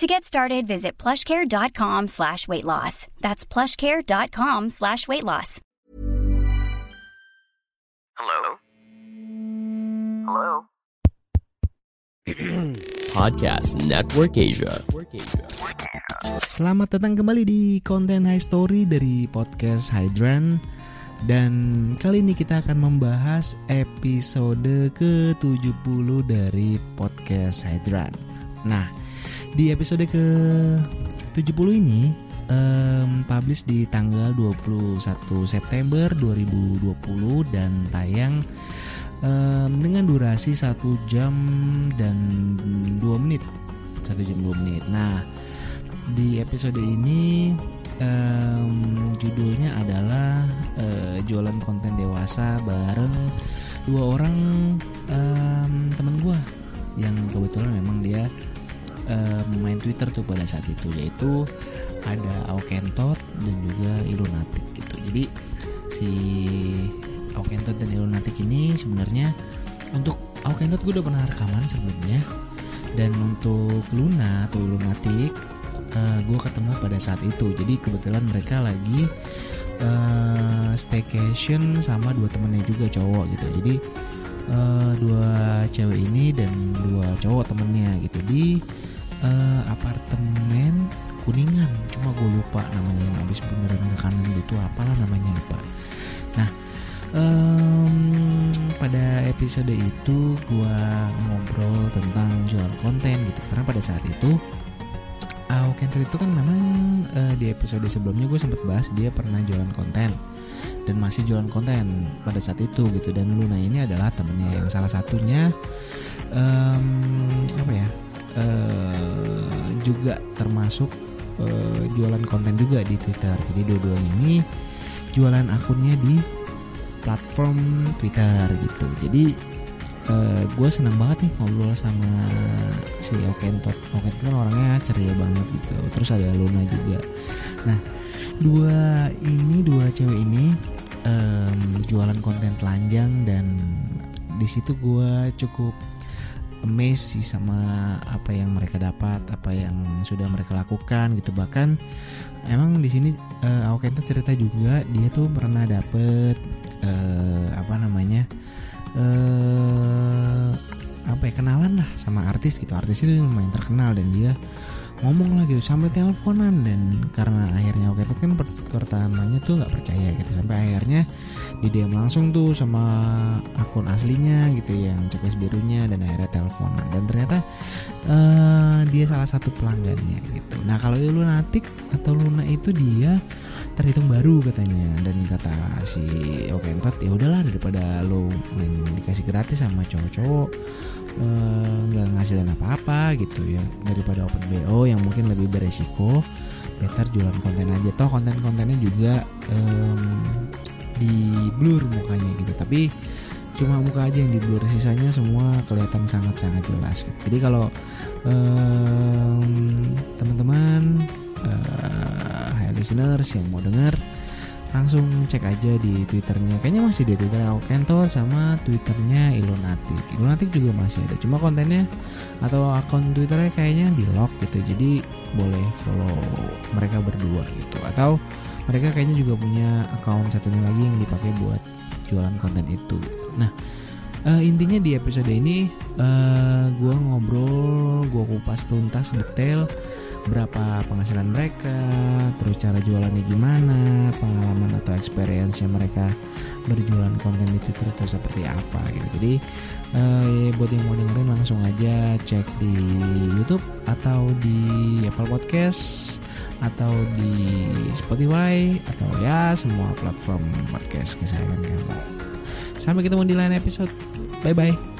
To get started, visit plushcare.com slash weight loss. That's plushcare.com slash weight loss. Hello? Hello? Podcast Network Asia. Selamat datang kembali di konten High Story dari podcast Hydran Dan kali ini kita akan membahas episode ke-70 dari podcast Hydran Nah, di episode ke-70 ini um, publish di tanggal 21 September 2020 dan tayang um, dengan durasi 1 jam dan 2 menit. 1 jam 2 menit. Nah di episode ini um, judulnya adalah uh, jualan konten dewasa bareng dua orang um, teman gue yang kebetulan memang dia uh, main Twitter tuh pada saat itu yaitu ada Aukentot dan juga Ilunatic gitu. Jadi si Aukentot dan Ilunatic ini sebenarnya untuk Aukentot gue udah pernah rekaman sebelumnya. Dan untuk Luna atau Lunatic uh, gue ketemu pada saat itu. Jadi kebetulan mereka lagi uh, staycation sama dua temennya juga cowok gitu. Jadi uh, dua cewek ini dan dua cowok temennya gitu. Di uh, apartemen kuningan. Cuma gue lupa namanya yang habis beneran ke kanan gitu apalah namanya lupa. Nah um, pada episode itu gue ngobrol tentang jual konten gitu. Karena pada saat itu Ao Kento itu kan memang uh, di episode sebelumnya gue sempat bahas dia pernah jualan konten dan masih jualan konten pada saat itu gitu. Dan Luna ini adalah temennya yang salah satunya juga termasuk uh, jualan konten juga di Twitter. Jadi dua-duanya ini jualan akunnya di platform Twitter gitu. Jadi uh, gue senang banget nih ngobrol sama si Okentot Okentot kan orangnya ceria banget gitu. Terus ada Luna juga. Nah dua ini dua cewek ini um, jualan konten telanjang dan di situ gue cukup amazed sih sama apa yang mereka dapat apa yang sudah mereka lakukan gitu. Bahkan emang di sini uh, Aukenta cerita juga dia tuh pernah dapet uh, apa namanya uh, apa ya kenalan lah sama artis gitu. Artis itu lumayan terkenal dan dia ngomong lagi sampai teleponan dan karena akhirnya oke itu kan pertamanya tuh nggak percaya gitu. Sampai akhirnya di DM langsung tuh sama akun aslinya gitu yang checklist birunya dan akhirnya teleponan. Dan ternyata uh, dia salah satu pelanggannya gitu. Nah kalau lunatik atau luna itu dia terhitung baru katanya. Dan kata si Okentot ya udahlah daripada lo main dikasih gratis sama cowok-cowok uh, ngasilin apa-apa gitu ya daripada open BO yang mungkin lebih beresiko better jualan konten aja toh konten-kontennya juga um, di blur mukanya gitu tapi cuma muka aja yang di blur sisanya semua kelihatan sangat-sangat jelas gitu. jadi kalau um, teman-teman uh, listeners yang mau dengar langsung cek aja di twitternya. Kayaknya masih di twitter Kento sama twitternya Ilunatic Ilunatic juga masih ada cuma kontennya atau akun twitternya kayaknya di lock gitu. Jadi boleh follow mereka berdua gitu. Atau mereka kayaknya juga punya akun satunya lagi yang dipakai buat jualan konten itu. Nah uh, intinya di episode ini uh, gue ngobrol gue kupas tuntas detail berapa penghasilan mereka, terus cara jualannya gimana, pengalaman atau experience yang mereka berjualan konten di Twitter itu seperti apa gitu. Jadi eh, buat yang mau dengerin langsung aja cek di YouTube atau di Apple Podcast atau di Spotify atau ya semua platform podcast kesayangan kamu. Sampai ketemu di lain episode. Bye bye.